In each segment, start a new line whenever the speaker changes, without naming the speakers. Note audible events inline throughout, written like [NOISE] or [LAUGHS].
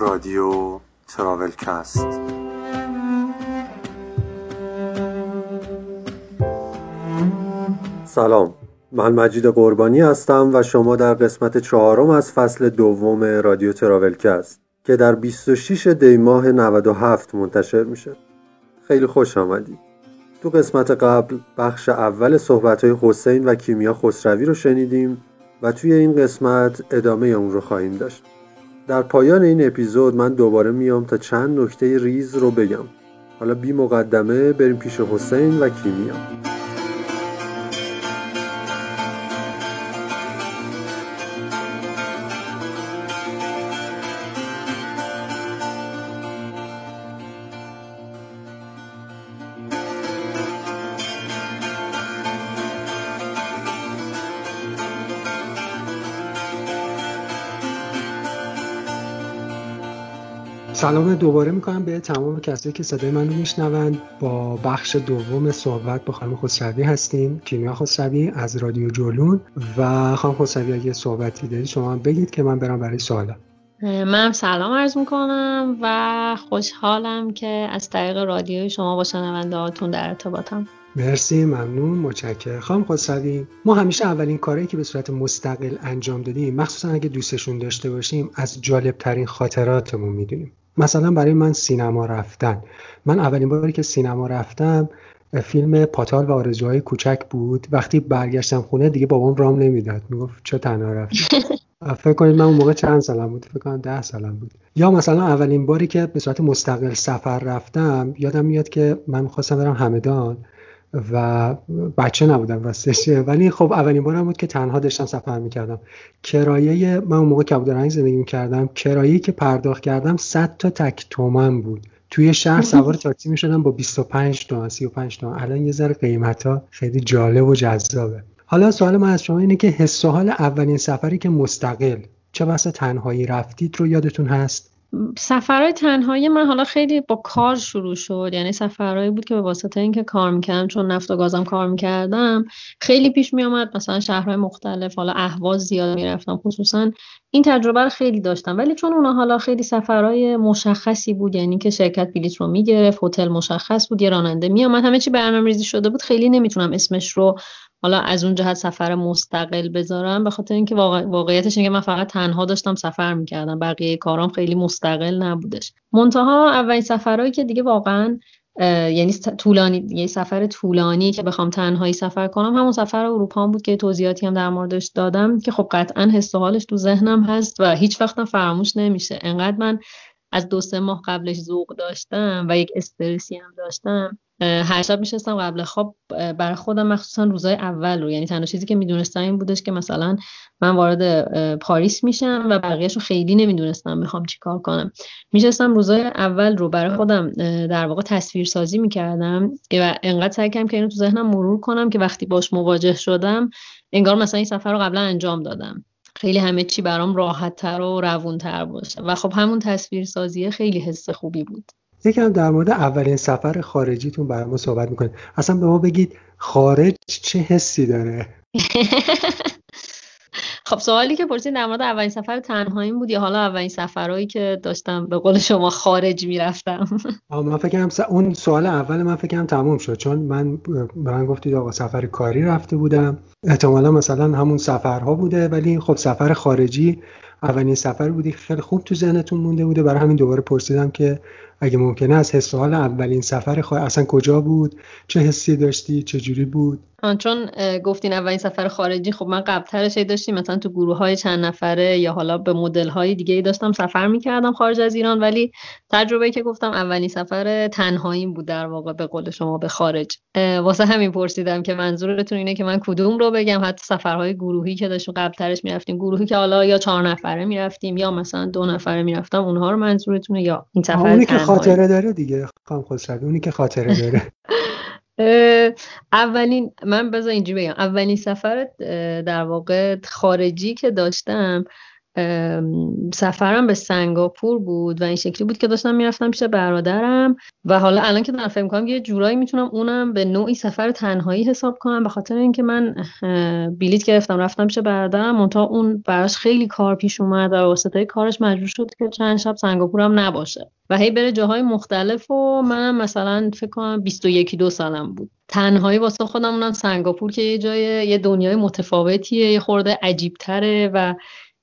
رادیو تراولکست. سلام. من مجید قربانی هستم و شما در قسمت چهارم از فصل دوم رادیو تراولکست که در 26 دی ماه 97 منتشر میشه. خیلی خوش آمدید تو قسمت قبل بخش اول صحبت حسین و کیمیا خسروی رو شنیدیم و توی این قسمت ادامه اون رو خواهیم داشت. در پایان این اپیزود من دوباره میام تا چند نکته ریز رو بگم. حالا بی مقدمه بریم پیش حسین و کیمیا.
سلام دوباره می‌کنم به تمام کسایی که صدای من رو میشنوند. با بخش دوم صحبت با خانم خسروی هستیم کیمیا خسروی از رادیو جولون. و خانم خسروی اگه صحبتی دارید شما بگید که من برم برای سوالا.
من سلام عرض می‌کنم و خوشحالم که از طریق رادیو شما با شنونده هاتون در ارتباطم.
مرسی ممنون متشکرم. خانم خسروی ما همیشه اولین کاری که به صورت مستقل انجام دادیم مخصوصا اگه دوستشون داشته باشیم از جالب ترین خاطراتمون می‌دونیم. مثلا برای من سینما رفتن. من اولین باری که سینما رفتم فیلم پاتال و آرزوهای کوچک بود. وقتی برگشتم خونه دیگه بابام رام نمی‌داد. می‌گفت چه تنها رفتی. [LAUGHS] فکر کنید من اون موقع چند سالم بود؟ فکر کنم ده سالم بود. یا مثلا اولین باری که به صورت مستقل سفر رفتم یادم میاد که من می‌خواستم برم همدان. و بچه نبودم راستش. ولی خب اولین بارم بود که تنها داشتم سفر می‌کردم. کرایه من اون موقع کبودرنگ زندگی می‌کردم. کرایه که پرداخت کردم 100 تا تک تومن بود. توی شهر سوار تاکسی می‌شدم با 25 تومن 35 تومن. الان یه ذره قیمت خیلی جالب و جذابه. حالا سوال من از شما اینه که حس و حال اولین سفری که مستقل چه بسا تنهایی رفتید رو یادتون هست؟
سفرهای تنهایی من حالا خیلی با کار شروع شد. یعنی سفرهایی بود که به واسطه اینکه کار می‌کردم چون نفت و گازم کار می‌کردم خیلی پیش میامد مثلا شهرهای مختلف حالا اهواز زیاد می‌رفتم. خصوصا این تجربه رو خیلی داشتم. ولی چون اونا حالا خیلی سفرهای مشخصی بود یعنی که شرکت بلیط رو می‌گرفت هتل مشخص بود یه راننده میامد همه چی برنامه ریزی شده بود. خیلی نمی‌تونم اسمش رو حالا از اون جهت سفر مستقل بذارم به خاطر اینکه واقع... واقعیتش اینه که من فقط تنها داشتم سفر می‌کردم بقیه کارام خیلی مستقل نبودش. منتها اولین سفرهایی که دیگه واقعا یعنی طولانی یه سفر طولانی که بخوام تنهایی سفر کنم همون سفر اروپا بود که توضیحاتی هم در موردش دادم که خب قطعا حس حالش تو ذهنم هست و هیچ وقتم فراموش نمیشه. انقدر من از دو سه ماه قبلش ذوق داشتم و یک استرسی هم داشتم هر شب میشستم قبل خواب برای خودم مخصوصا روزای اول رو یعنی تنها چیزی که می‌دونستم این بودش که مثلا من وارد پاریس میشم و بقیهش رو خیلی نمی‌دونستم می‌خوام چیکار کنم. میشستم روزای اول رو برای خودم در واقع تصویر سازی می‌کردم و انقدر سعی کردم که اینو تو ذهنم مرور کنم که وقتی باش مواجه شدم انگار مثلا این سفر رو قبلا انجام دادم. خیلی همه چی برام راحت تر و روون تر باشه. و خب همون تصویر سازی خیلی حس خوبی بود.
یکم در مورد اولین سفر خارجیتون برای ما صحبت می‌کنید اصلا به ما بگید خارج چه حسی داره؟ [LAUGHS]
خب سوالی که پرسید در مورد اولین سفر تنهاییم بود یا حالا اولین سفرهایی که داشتم به قول شما خارج می‌رفتم؟ [LAUGHS]
من فکرم اون سوال اول من فکرم تموم شد چون من به من گفتید آقا سفر کاری رفته بودم. احتمالا مثلا همون سفرها بوده ولی خب سفر خارجی اولین سفر بودی خیلی خوب تو ذهنتون مونده بوده. برای همین دوباره پرسیدم که اگه ممکنه از حس اولین سفر خواهی اصلا کجا بود؟ چه حسی داشتی؟ چه جوری بود؟
چون گفتین اولین سفر خارجی خب من قبلترش داشتیم مثلا تو گروه های چند نفره یا حالا به مدل های دیگه ای داشتم سفر می‌کردم خارج از ایران ولی تجربه که گفتم اولین سفر تنهاییم بود در واقع به قول شما به خارج. واسه همین پرسیدم که منظورتون اینه که من کدوم رو بگم؟ حتی سفرهای گروهی که داشتیم قبلترش می‌رفتیم گروهی که حالا یا چهار نفره می‌رفتیم یا مثلا دو نفره می‌رفتم اونها رو منظورتونه یا این سفر
خاطره داره دیگه خام خسروی اونی که خاطره داره. [LAUGHS]
اولین من بذار اینجوری بگم اولین سفر در واقع خارجی که داشتم سفرم به سنگاپور بود و این شکلی بود که داشتم می‌رفتم پیش برادرم و حالا الان که دارم فکر می‌کنم یه جورایی می‌تونم اونم به نوعی سفر تنهایی حساب کنم به خاطر اینکه من بلیت گرفتم رفتم پیش برادرم منتها اون براش خیلی کار پیش اومد و واسطه کارش مجبور شد که چند شب سنگاپورم نباشه و هی بره جاهای مختلف و منم مثلا فکر کنم 21 دو سالم بود. تنهایی واسه خودم اونم سنگاپور که یه جای یه دنیای متفاوتیه یه خورده عجیبتره و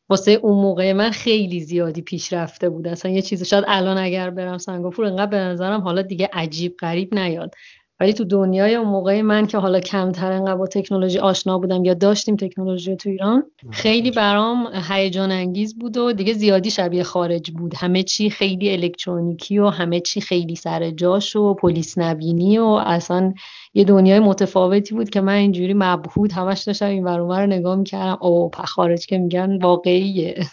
واسه اون موقع من خیلی زیادی پیشرفته بود. اصلا یه چیزی شاید الان اگر برم سنگاپور انقدر به نظرم حالا دیگه عجیب غریب نیاد. ولی تو دنیای اون موقع من که حالا کمتر انقدر با تکنولوژی آشنا بودم یا داشتیم تکنولوژی تو ایران خیلی برام هیجان انگیز بود و دیگه زیادی شبیه خارج بود. همه چی خیلی الکترونیکی و همه چی خیلی سر جاش و پلیس نبینی و اصلا یه دنیای متفاوتی بود که من اینجوری مبهود همش داشتم این رو نگاه می‌کردم. او خارج که میگن واقعیه.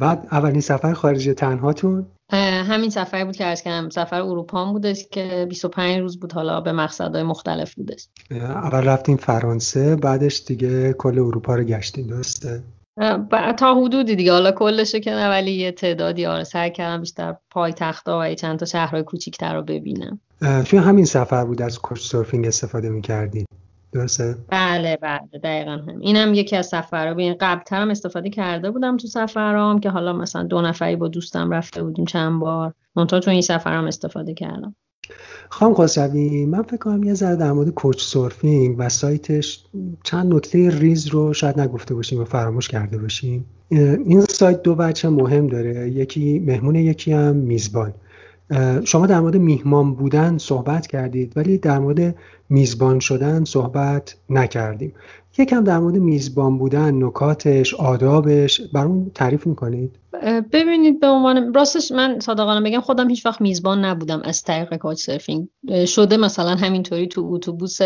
بعد اولین سفر خارج تنهاتون؟
همین سفری بود که از کردم. سفر اروپا بودش که 25 روز بود حالا به مقصدهای مختلف بودش.
اول رفتیم فرانسه بعدش دیگه کل اروپا رو گشتیم درسته؟
تا حدودی دیگه. حالا کلشه که نه ولی یه تعدادی آره سعی کردم بیشتر پای تختا و چند تا شهرهای کوچیکتر رو ببینم.
توی همین سفر بود از کوچ سرفینگ استفاده می‌کردین؟ درسته؟
بله بله دقیقا هم اینم یکی از سفرها. ببین قبلترم استفاده کرده بودم تو سفرام که حالا مثلا دو نفری با دوستم رفته بودیم چند بار. منتها تو این سفرم استفاده کردم.
خانم خسروی من فکر کنم یه ذره در مورد کوچ سورفینگ و سایتش چند نکته ریز رو شاید نگفته باشیم و فراموش کرده باشیم. این سایت دو بچه مهم داره. یکی مهمون یکی هم میزبان. شما در مورد میهمان بودن صحبت کردید ولی در مورد میزبان شدن صحبت نکردیم. یکم در مورد میزبان بودن نکاتش آدابش برام تعریف می‌کنید؟
ببینید به عنوان راستش من صادقانه بگم خودم هیچ وقت میزبان نبودم از طریق کوچ سرفینگ. شده مثلا همینطوری تو اتوبوس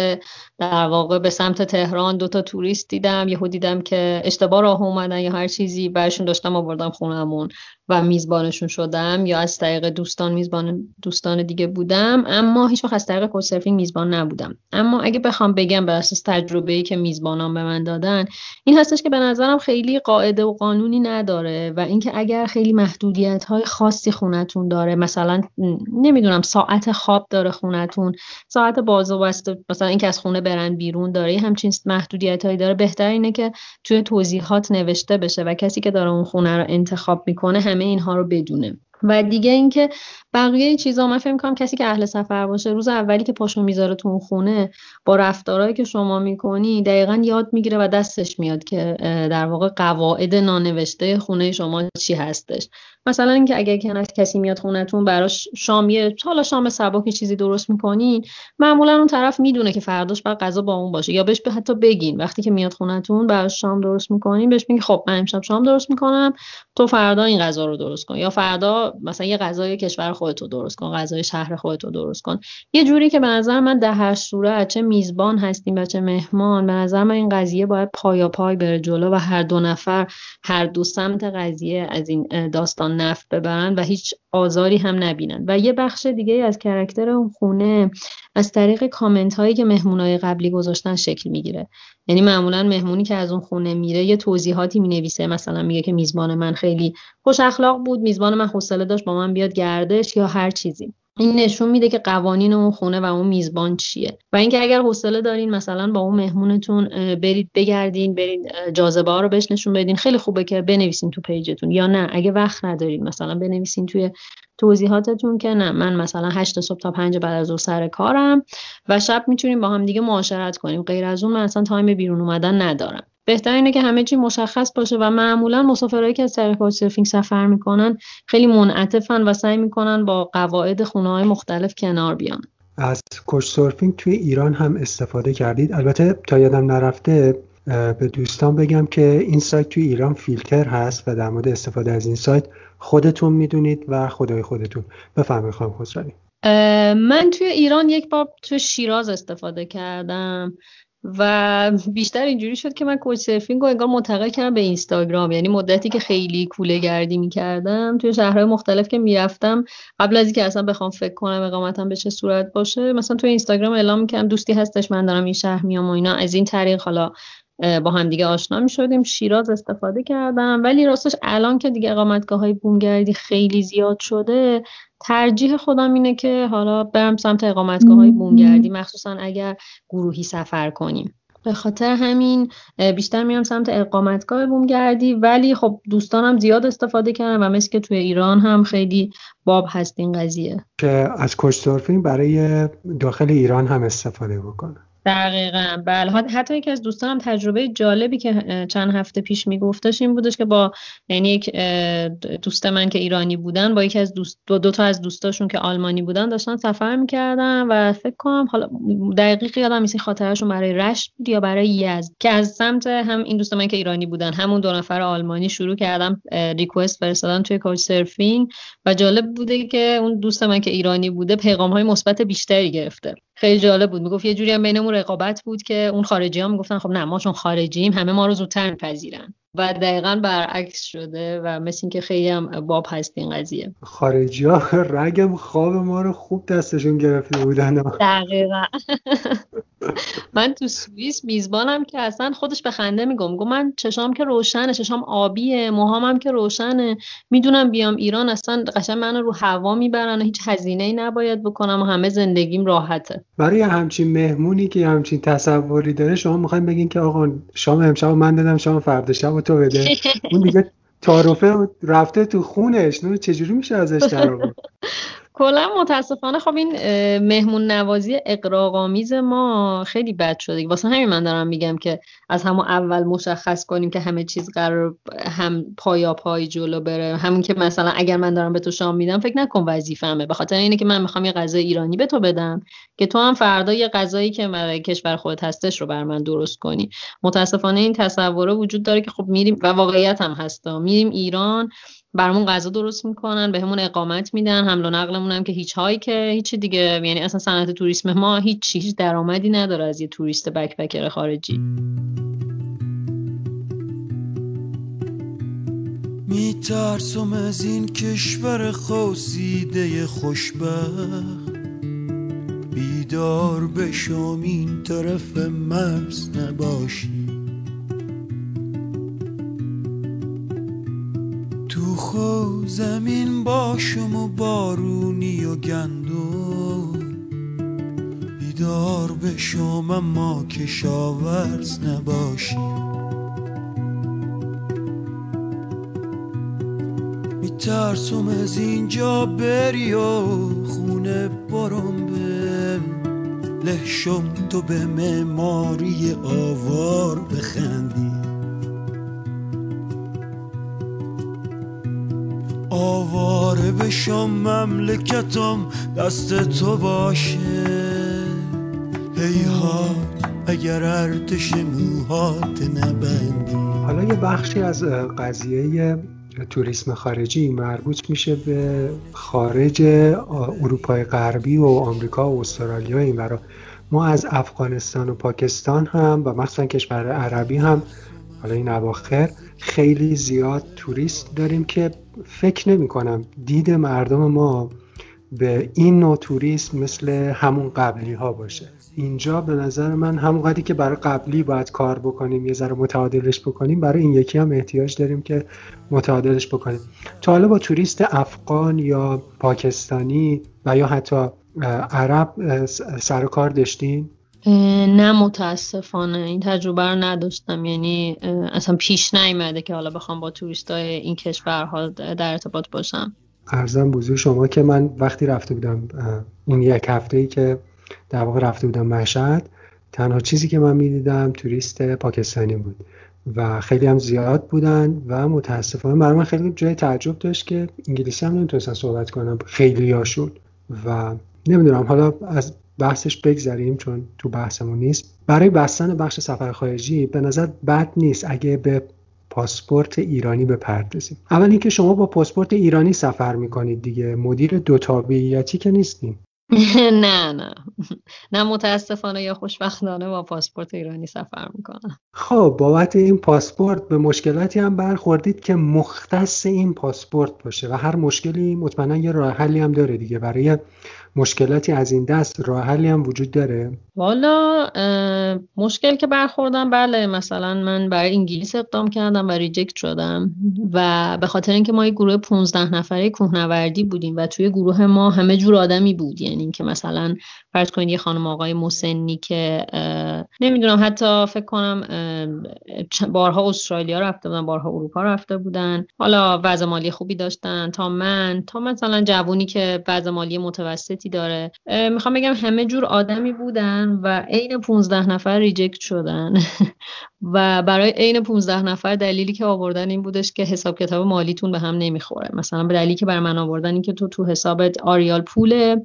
در واقع به سمت تهران دوتا توریست دیدم یهو دیدم که اشتباه راه اومدن یا هر چیزی برشون داشتم آوردم خونمون و میزبانشون شدم یا از طریق دوستان میزبان دوستان دیگه بودم اما هیچ وقت از طریق کوچ سرفینگ میزبان نبودم. اما اگه بخوام بگم بر اساس تجربه ای که میزبانان به من دادن این هستش که به نظرم خیلی قاعده و قانونی نداره و اینکه اگر خیلی محدودیت های خاصی خونتون داره مثلا نمی‌دونم ساعت خواب داره خونتون ساعت باز و بسته مثلا اینکه از خونه برن بیرون داره همچین محدودیت هایی داره. بهتر اینه که توی توضیحات نوشته بشه و کسی که داره اون خونه رو انتخاب می‌کنه همه اینها رو بدونه. و دیگه اینکه بقیه چیزا من فکر می‌کنم کسی که اهل سفر باشه روز اولی که پاشو می‌ذاره تو اون خونه با رفتارهایی که شما می‌کنی دقیقا یاد می‌گیره و دستش میاد که در واقع قواعد نانوشته خونه شما چی هستش. مثلا اینکه اگه کسی میاد خونتون براش شام یه حالا شام سبک چیزی درست می‌کنین معمولا اون طرف می‌دونه که فرداش بعد غذا با اون باشه. یا بهش به حتی بگین وقتی که میاد خونتون براش شام درست می‌کنین بهش میگی خب من امشب شام درست می‌کنم تو فردا این غذا رو درست کن. یا فردا مثلا یه غذای کشور خودتو درست کن غذای شهر خودتو درست کن. یه جوری که به نظر من در هر صورت چه میزبان هستیم و چه مهمان به نظر من این قضیه باید پایا پای بره جلو و هر دو نفر هر دو سمت قضیه از این داستان نفت ببرن و هیچ آزاری هم نبینن. و یه بخش دیگه از کرکتر اون خونه از طریق کامنت هایی که مهمونای قبلی گذاشتن شکل می‌گیره. یعنی معمولا مهمونی که از اون خونه میره یه توضیحاتی می نویسه مثلا میگه که میزبان من خیلی خوش اخلاق بود میزبان من حوصله داشت با من بیاد گردش یا هر چیزی. این نشون میده که قوانین اون خونه و اون میزبان چیه. و اینکه اگر حوصله دارین مثلا با اون مهمونتون برید بگردین برید جاذبه ها رو بهش نشون بدین خیلی خوبه که بنویسین تو page تون. یا نه اگه وقت ندارین مثلا بنویسین توی توضیحاتتون که نه من مثلا هشت صبح تا پنج بعد از ظهر سر کارم و شب می‌تونیم با هم دیگه معاشرت کنیم. غیر از اون من اصلا time بیرون اومدن ندارم. بهتر اینه که همه چی مشخص باشه و معمولا مسافرهایی که از طریق surfing سفر می‌کنن خیلی منعطفن و سعی می‌کنن با قواعد خونه های مختلف کنار بیان.
از کوچ سرفینگ توی ایران هم استفاده کردید. البته تا یادم نرفته به دوستان بگم که این سایت توی ایران فیلتر هست و در مورد استفاده از این سایت خودتون می‌دونید و خدای خودتون. بفرمایید خانم خسروی.
من توی ایران یک بار توی شیراز استفاده کردم. و بیشتر اینجوری شد که من کوچ سرفینگ رو انگار منتقل کردم به اینستاگرام. یعنی مدتی که خیلی کوله گردی می‌کردم توی شهرهای مختلف که می‌رفتم قبل از اینکه اصلا بخوام فکر کنم اقامتم به چه صورت باشه مثلا توی اینستاگرام اعلام می‌کردم دوستی هستش من دارم این شهر میام و اینا. از این طریق حالا با هم دیگه آشنا می شدیم شیراز استفاده کردم. ولی راستش الان که دیگه اقامتگاه های بومگردی خیلی زیاد شده ترجیح خودم اینه که حالا برم سمت اقامتگاه های بومگردی مخصوصا اگر گروهی سفر کنیم. به خاطر همین بیشتر میام سمت اقامتگاه بومگردی. ولی خب دوستانم زیاد استفاده کردن و مثل که توی ایران هم خیلی باب هست این قضیه.
که از کوچ برای داخل ایران هم استفاده بکنه
دقیقا. بله. حتی یکی از دوستانم تجربه جالبی که چند هفته پیش میگفتش این بودش که با یعنی یک دوست من که ایرانی بودن با یکی از دوست دو, دو تا از دوستاشون که آلمانی بودن داشتن سفر می‌کردن و فکر کنم حالا دقیق یادم نیست خاطرشون برای رشت بود یا برای یزد که از سمت هم این دوست من که ایرانی بودن همون دو نفر آلمانی شروع کردم ریکوست فرستادن توی کوچ سرفینگ و جالب بوده که اون دوست من که ایرانی بوده پیغام های مثبت بیشتری گرفته. خیلی جالب بود. می‌گفت یه جوری هم بینمون رقابت بود که اون خارجی ها می‌گفتن خب نه ما چون خارجیم همه ما رو زودتر میپذیرن. و دقیقا برعکس شده و مثل اینکه خیلی هم باب هست این قضیه.
خارجی ها [LAUGHS] رگم خواب ما رو خوب دستشون گرفته بودن.
دقیقا. [LAUGHS] من تو سوئیس میزبانم که اصلا خودش به خنده میگم. گو من چشام که روشنه چشام آبیه موهامم که روشنه. می‌دونم بیام ایران اصلا قشنگ منو رو هوا می‌برن و هیچ هزینه ای نباید بکنم و همه زندگیم راحته.
برای همچین مهمونی که همچین تصوری داره شما می‌خوایم بگین که آقا شام امشب من دادم شام فردا شب تو بده. [LAUGHS] اون دیگه تعارفه رفته تو خونش. نه چجوری میشه ازش در [LAUGHS]
کلا متاسفانه خب این مهمون نوازی اقراقامیز ما خیلی بد شده واسه همین من دارم میگم که از همون اول مشخص کنیم که همه چیز قرار هم پایا پای جلو بره. همون که مثلا اگر من دارم به تو شام میدم فکر نکن وظیفمه به خاطر اینه که من می‌خوام یه غذای ایرانی به تو بدم که تو هم فردا یه غذایی که برای کشور خودت هستش رو بر من درست کنی. متاسفانه این تصوره وجود داره که خب میریم و واقعیت هم هستا میریم ایران برامون غذا درست می‌کنن بهمون اقامت میدن حمل و نقلمون هم که هیچ هایی که هیچ دیگه. یعنی اصلا صنعت توریسم ما هیچ هیچ درآمدی نداره از یه توریست بکپکر خارجی.
میترسم از این کشور خوسیده خوشبخت. بیدار بشم این طرف مرز نباشی. زمین باشم و بارونی و گندو بیدار بشم اما کشاورز نباشی. میترسم از اینجا بری و خونه برم به لحشم تو به معماری آوار بخندی. بشم مملکتم دست تو باشه. ها اگر ارتش موهات نبندی.
حالا یه بخشی از قضیه توریسم خارجی مربوط میشه به خارج اروپای غربی و آمریکا و استرالیا این برا ما از افغانستان و پاکستان هم و مخصوصا کشور عربی هم حالا این اواخر خیلی زیاد توریست داریم که فکر نمی کنم دید مردم ما به این نوع توریست مثل همون قبلی ها باشه. اینجا به نظر من همون قدری که برای قبلی باید کار بکنیم یه ذره متعادلش بکنیم برای این یکی هم احتیاج داریم که متعادلش بکنیم. تا حالا با توریست افغان یا پاکستانی و یا حتی عرب سر کار داشتین؟
نه متاسفانه این تجربه رو نداشتم. یعنی اصلا پیش نیومده که حالا بخوام با توریست های این کشورها در ارتباط باشم.
ارزم بزرگ شما که من وقتی رفته بودم این یک هفته ای که در واقع رفته بودم مشهد تنها چیزی که من می‌دیدم توریست پاکستانی بود و خیلی هم زیاد بودن و متاسفانه برای من خیلی جای تعجب داشت که انگلیسی هم نمی‌تونستن صحبت کنم. خیلی هاشون و نمی‌دونم حالا از بحثش بگذریم چون تو بحثمون نیست. برای بستن بخش سفر خارجی به نظر بد نیست اگه به پاسپورت ایرانی بپردازیم اول اینکه شما با پاسپورت ایرانی سفر می‌کنید دیگه. مدیر دو تابعیتی که نیستیم. [LAUGHS]
نه نه. [LAUGHS] نه متاسفانه یا خوشبختانه با پاسپورت ایرانی سفر می‌کنم.
خب بابت این پاسپورت به مشکلاتی هم برخوردید که مختص این پاسپورت باشه و هر مشکلی مطمئنا یه راه حلی هم داره دیگه. برای مشکلاتی از این دست راه حلی هم وجود داره؟
والا مشکل که برخوردم بله مثلا من برای انگلیس اقدام کردم و ریجکت شدم و به خاطر اینکه ما یه گروه 15 نفره کوهنوردی بودیم و توی گروه ما همه جور آدمی بود. یعنی اینکه مثلا فرض کنید یه خانم آقای مسنی که نمی‌دونم حتی فکر کنم بارها استرالیا رفته بودن بارها اروپا رفته بودن. حالا وضع مالی خوبی داشتن. تا من تا مثلا جوونی که وضع مالی متوسطی داره. می‌خوام بگم همه جور آدمی بودن و عین 15 نفر ریجکت شدن. [LAUGHS] و برای عین 15 نفر دلیلی که آوردن این بودش که حساب کتاب مالیتون به هم نمی‌خوره. مثلا به دلیلی که برای من آوردن این که تو تو حسابت آریال پوله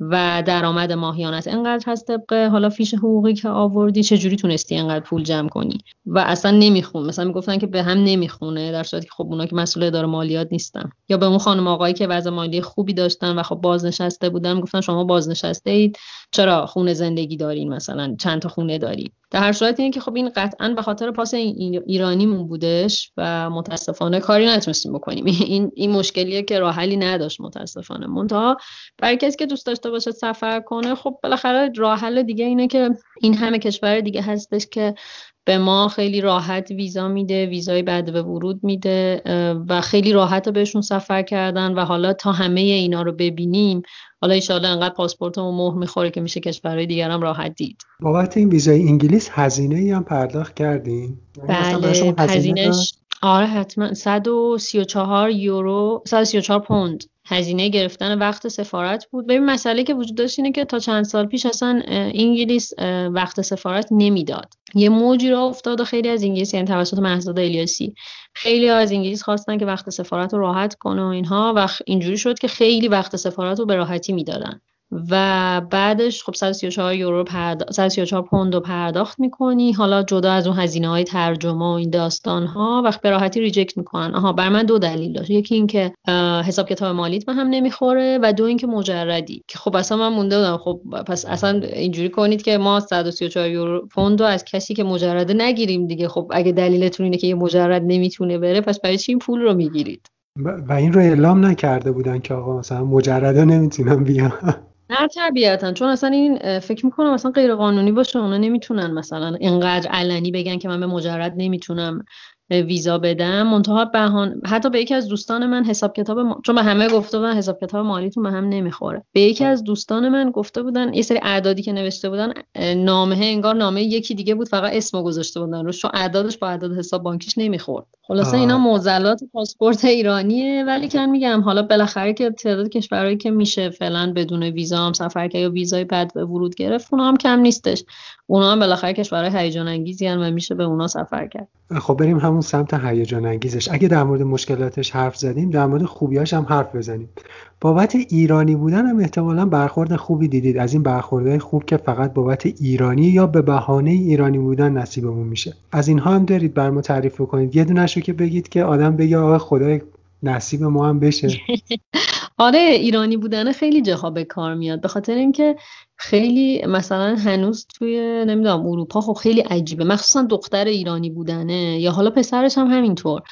و درآمد ماهیانت انقدر هست طبق حالا فیش حقوقی که آوردی چجوری تونستی انقدر پول جمع کنی؟ و اصلا نمیخون. مثلا می‌گفتن که به هم نمی‌خونه در صورتی که خب اونا که مسئول اداره مالیات نیستن. یا به اون خانم آقایی که وضع مالی خوبی داشتن و خب بازنشسته بودن گفتن شما بازنشسته اید چرا خونه زندگی دارین مثلا؟ چند تا خونه دارید در هر صورت اینه که خب این قطعا به خاطر پاس ایرانیمون بودش و متاسفانه کاری نتونستیم بکنیم. این این مشکلیه که راه حلی نداشت متاسفانه. منتها برای کسی که دوست داشته باشه سفر کنه خب بالاخره راه حل دیگه اینه که این همه کشور دیگه هستش که به ما خیلی راحت ویزا میده ویزای بعد به ورود میده و خیلی راحت بهشون سفر کردن و حالا تا همه اینا رو ببینیم حالا ایشالا انقدر پاسپورتمون مهر می‌خوره که میشه کشورهای دیگر هم راحت دید.
بابت این ویزای انگلیس هزینه ای هم پرداخت کردیم
یعنی بله هزینهش آره حتما 134 یورو 134 پوند. هزینه گرفتن وقت سفارت بود. ببین مسئله که وجود داشت اینه که تا چند سال پیش اصلا انگلیس وقت سفارت نمی‌داد. یه موجی را افتاد و خیلی از انگلیس یعنی توسط مهزاد الیاسی خیلی از انگلیس خواستن که وقت سفارت رو راحت کنه و اینها و اینجوری شد که خیلی وقت سفارت رو به راحتی می‌دادن. و بعدش خب 134 یورو پرد... 134 پوند رو پرداخت می‌کنی. حالا جدا از اون هزینه های ترجمه و این داستان ها وقت به راحتی ریجکت می‌کنن. آها بر من دو دلیل داشت. یکی اینکه حساب کتاب مالیت به هم نمی‌خوره و دو اینکه مجردی. که خب اصلا من مونده بودم. خب پس اصلا اینجوری کنید که ما 134 یورو پوند رو از کسی که مجرده نگیریم دیگه. خب اگه دلیلتون اینه که یه مجرد نمی‌تونه بره پس برای چی این پول رو می‌گیرید؟
و این رو اعلام نکرده بودن که آقا مثلا مجرده نمی‌تونم بیان.
نه چون اصلا این فکر می‌کنم اصلا غیر قانونی باشه اونا نمی‌تونن مثلا اینقدر علنی بگن که من به مجرد نمی‌تونم ویزا بدم. منتها بهان حتی به یکی از دوستان من حساب کتاب ما... چون به همه گفته بودن حساب کتاب مالیتون به هم نمی‌خوره. به یکی از دوستان من گفته بودن یه سری اعدادی که نوشته بودن نامه انگار نامه یکی دیگه بود فقط اسمو گذاشته بودن روش چون اعدادش با اعداد حساب بانکیش نمی‌خورد. خلاصه اینا معضلات پاسپورت ایرانیه ولی که میگم حالا بالاخره که تعداد کشورهایی که میشه فعلا بدون ویزا هم سفر کرد یا ویزای بعد به ورود گرفت اونها هم کم نیستش. اونا هم بالاخره کشورهای هیجان انگیزی و میشه به اونا سفر کرد.
خب بریم همون سمت هیجان انگیزش اگه در مورد مشکلاتش حرف زدیم در مورد خوبیاش هم حرف بزنیم. بابت ایرانی بودن هم احتمالا برخورد خوبی دیدید. از این برخوردهای خوب که فقط بابت ایرانی یا به بهانه ایرانی بودن نصیبمون میشه. از اینها هم دارید بر ما تعریف کنید یه دونش که بگید که آدم بگه آقا خدای نصیب ما هم بشه. [LAUGHS]
آره ایرانی بودن خیلی جاها به کار میاد. به خاطر اینکه خیلی مثلا هنوز توی نمی‌دونم اروپا خب خیلی عجیبه. مخصوصا دختر ایرانی بودنه یا حالا پسرش هم همینطور.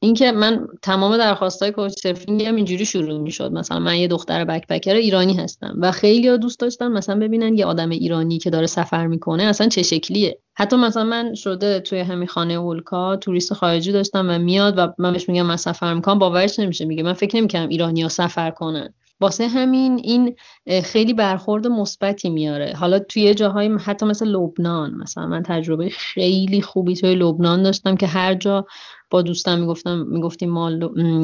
اینکه من تمام درخواستای کوچ سرفینگ هم اینجوری شروع می‌شد. مثلا من یه دختر بکپکر ایرانی هستم و خیلی ها دوست داشتن مثلا ببینن یه آدم ایرانی که داره سفر می‌کنه اصلا چه شکلیه؟ حتی مثلا من شده توی همین خانه اولکا توریست خارجی داشتم و میاد و من بهش میگم من سفر می‌کنم باورش نمیشه. میگه من فکر نمی‌کنم ایرانی ها سفر کنن. واسه همین این خیلی برخورد مثبتی میاره. حالا توی جاهای حتی مثل لبنان مثلا من تجربه خیلی خوبی توی لبنان داشتم که هر جا با دوستم می‌گفتم می‌گفتیم ما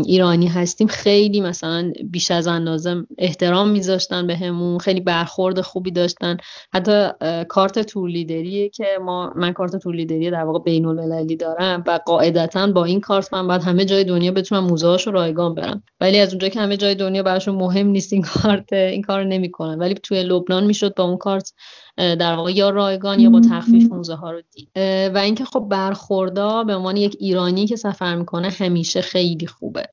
ایرانی هستیم. خیلی مثلا بیش از اندازه احترام میذاشتن بهمون خیلی برخورد خوبی داشتن. حتی کارت تور لیدریه که ما من کارت تور لیدری در واقع بین المللی دارم و قاعدتا با این کارت من باید همه جای دنیا بتونم موزه رو رایگان برم. ولی از اونجا که همه جای دنیا براشون مهم نیست این کارت این کار نمی‌کنن. ولی توی لبنان می‌شد با اون کارت در واقع یا رایگان یا با تخفیف موزه ها رو دید. و اینکه خب برخوردا به عنوان یک ایرانی که سفر می‌کنه همیشه خیلی خوبه.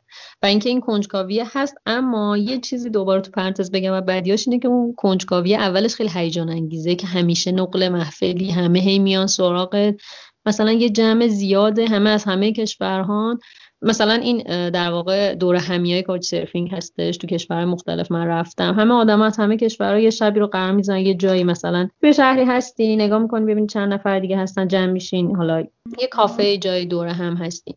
و اینکه این کنجکاویه هست اما یه چیزی دوباره تو پرانتز بگم و بعدیاش اینه که اون کنجکاویه اولش خیلی هیجان انگیزه که همیشه نقل محفلی همه هی میان سراغ مثلا یه جمع زیاده همه از همه کشورها مثلا این در واقع دور همیای کوچ سرفینگ هستش تو کشور مختلف من رفتم همه آدم از همه کشورها یه شبی رو قرار می‌زنن یه جایی مثلا به شهری هستی نگاه می‌کنی ببین چند نفر دیگه هستن جمع میشین حالا یه کافه جای دور هم هستین.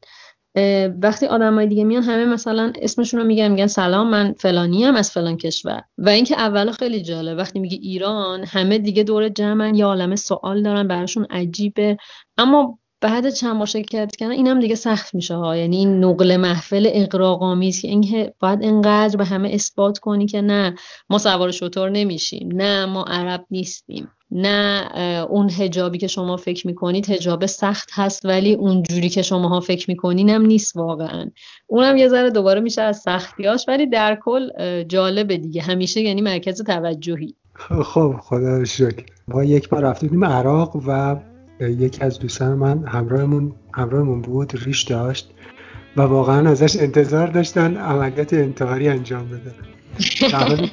وقتی آدمای دیگه میان همه مثلا اسمشون رو میگن میگن سلام من فلانی هم از فلان کشور. و اینکه اول خیلی جالب وقتی میگه ایران همه دیگه دور جمعن یا عالم سوال دارن براشون عجیبه. اما بعد چند بار شرکت کردن اینم دیگه سخت میشه ها. یعنی این نقل محفل اقراق‌آمیز که این باید انقدر به همه اثبات کنی که نه ما سوار شطور نمیشیم نه ما عرب نیستیم نه اون هجابی که شما فکر می‌کنید هجاب سخت هست ولی اونجوری که شماها فکر می‌کنین هم نیست واقعا. اونم یه ذره دوباره میشه از سختیاش ولی در کل جالبه دیگه. همیشه یعنی مرکز توجهی.
خب خدا شکر. ما یک بار رفتیم عراق و یکی از دوستان من همراهمون همراهمون بود ریش داشت و واقعا ازش انتظار داشتن عملیات انتحاری انجام بده.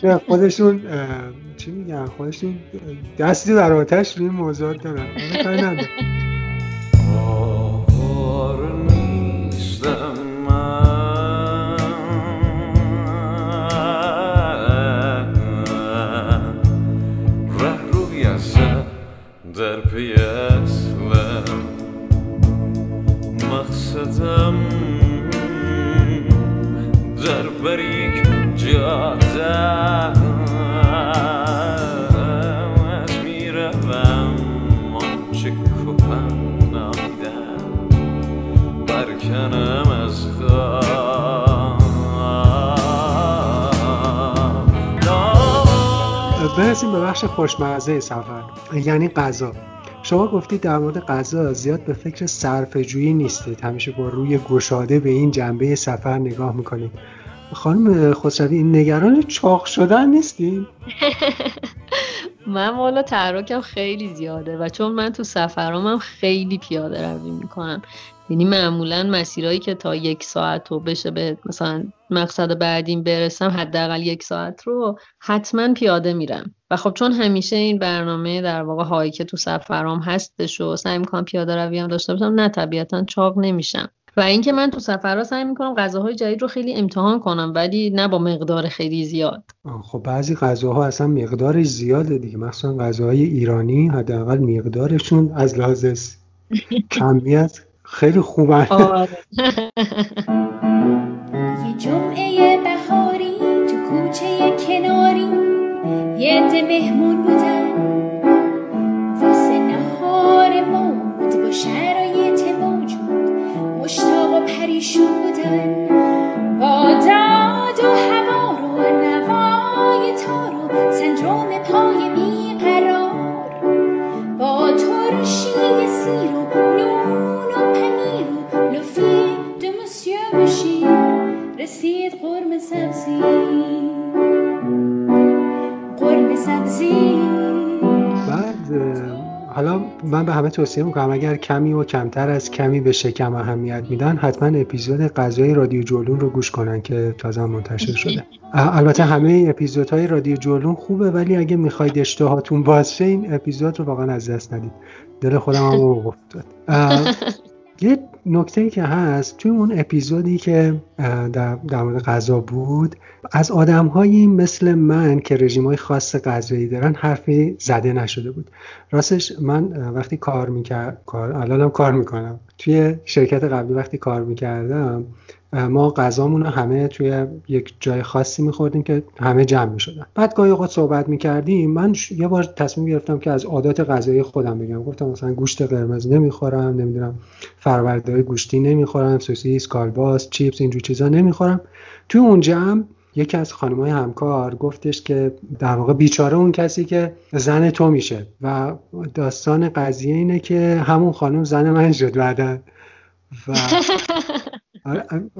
در خودشون چی میگن؟ خودشون دستی در آتش روی موضوع دارن. خوشمزه سفر یعنی غذا. شما گفتید در مورد غذا زیاد به فکر صرف جویی نیستید. همیشه با روی گشاده به این جنبه سفر نگاه می‌کنید. خانم خسروی نگران چاق شدن نیستین؟ [LAUGHS]
من والا تحرکم خیلی زیاده و چون من تو سفرامم خیلی پیاده روی می‌کنم. یعنی معمولا مسیرهایی که تا یک ساعت رو بشه به مثلا مقصد بعدیم برسم حداقل یک ساعت رو حتما پیاده میرم. و خب چون همیشه این برنامه در واقع هایی که تو سفرام هستش و سعی می‌کنم پیاده روی هم داشته باشم نه طبیعتا چاق نمیشم. و اینکه من تو سفرها سعی می‌کنم غذاهای جدید رو خیلی امتحان کنم ولی نه با مقدار خیلی زیاد.
خب بعضی غذاها اصلا مقدارش زیاده دیگه. مثلا غذاهای ایرانی حداقل مقدارشون از لحاظ [LAUGHS] کمیت خیلی خوبه
آره. [LAUGHS] جمعه بهاری تو کوچه کناری. یه ده مهمون بودن.
همه توصیه می‌کنم اگر کمی و کمتر از کمی به شکم اهمیت میدن حتما اپیزود غذای رادیو جولون رو گوش کنن که تازه منتشر شده. البته همه اپیزودهای رادیو جولون خوبه ولی اگه می‌خواید اشتهاتون باز شه این اپیزود رو واقعا از دست ندید. دل خودم هم [LAUGHS] افتاد. یه نکته که هست توی اون اپیزودی که در, در مورد غذا بود از آدمهایی مثل من که رژیم های خاص غذایی دارن حرفی زده نشده بود. راستش من وقتی کار می‌کرد کار الانم کار می‌کنم. توی شرکت قبلی وقتی کار می‌کردم ما غذامون همه توی یک جای خاصی میخوردیم که همه جمع می‌شدن. بعد گاهی اوقات صحبت می‌کردیم. من یه بار تصمیم گرفتم که از عادات غذایی خودم بگم. گفتم مثلا گوشت قرمز نمی‌خورم نمی‌دونم فرورده گوشتی نمی‌خورم سوسیس کالباس چیپس اینجور چیزا نمی‌خورم. توی اون جمع یکی از خانمای همکار گفتش که در واقع بیچاره اون کسی که زن تو میشه. و داستان قضیه اینه که همون خانم زن من شد بعدا. و [LAUGHS]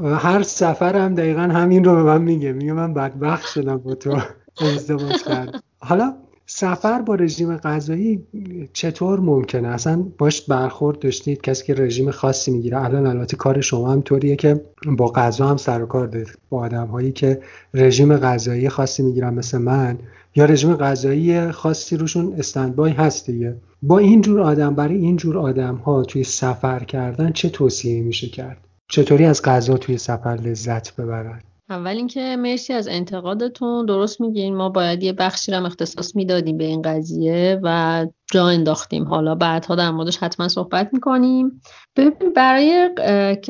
هر سفر هم دقیقا همین رو به من میگه. میگه من بدبخت شدم با تو. [LAUGHS] ازدواج کرد حالا سفر با رژیم غذایی چطور ممکنه؟ اصلا باش برخورد داشتید؟ کسی که رژیم خاصی می‌گیره. الان البته کار شما هم طوریه که با غذا هم سر و کار دارید. با آدم هایی که رژیم غذایی خاصی می‌گیرن مثل من یا رژیم غذایی خاصی روشون استندبای هست دیگه. با این جور آدم برای این جور آدم ها توی سفر کردن چه توصیه میشه کرد؟ چطوری از غذا توی سفر لذت ببرن؟
اول اینکه مرسی از انتقادتون. درست میگین ما باید یه بخشی رو اختصاص می‌دادیم به این قضیه و جا انداختیم. حالا بعدها در موردش حتما صحبت می‌کنیم. ببین برای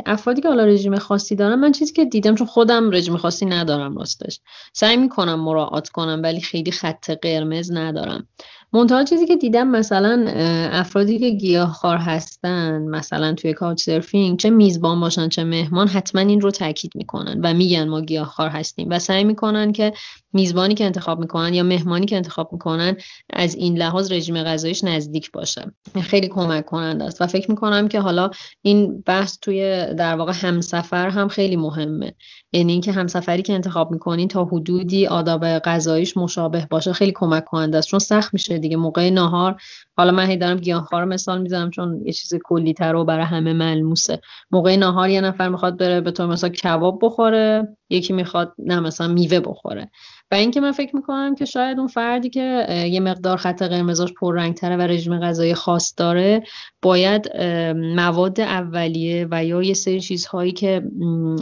افرادی که حالا رژیم خاصی دارن من چیزی که دیدم چون خودم رژیم خاصی ندارم راستش. سعی می‌کنم مراعات کنم ولی خیلی خط قرمز ندارم. منتها چیزی که دیدم مثلا افرادی که گیاهخوار هستن مثلا توی کاوچ سرفینگ چه میزبان باشن چه مهمان حتما این رو تاکید می‌کنن و میگن ما گیاهخوار هستیم و سعی می‌کنن که میزبانی که انتخاب می‌کنن یا مهمانی که انتخاب می‌کنن از این لحاظ رژیم غذاییش نزدیک باشه. خیلی کمک کننده است و فکر می‌کنم که حالا این بحث توی در واقع همسفر هم خیلی مهمه. یعنی اینکه همسفری که انتخاب می‌کنین تا حدودی آداب غذاییش مشابه باشه خیلی کمک کننده است. چون سخت میشه دیگه. موقع ناهار حالا من هی دارم گیاهخوار مثال می‌زنم چون یه چیز کلی تر و برای همه ملموسه. موقع ناهار یه نفر می‌خواد بره به طور مثلا کباب بخوره یکی می‌خواد نه مثلا میوه بخوره. و اینکه من فکر می‌کنم که شاید اون فردی که یه مقدار خط قرمزاش پررنگتره و رژیم غذایی خاص داره باید مواد اولیه و یا یه سری چیزهایی که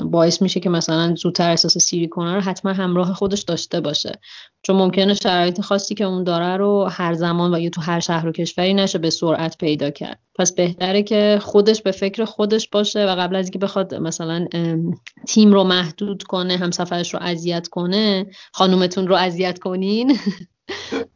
باعث میشه که مثلا زودتر احساس سیری کنه رو حتما همراه خودش داشته باشه. چون ممکنه شرایط خاصی که اون داره رو هر زمان و یا تو هر شهر و کشوری نشه به سرعت پیدا کرد. پس بهتره که خودش به فکر خودش باشه و قبل از اینکه بخواد مثلا تیم رو محدود کنه همسفرش رو اذیت کنه خانومتون رو اذیت کنین. [LAUGHS]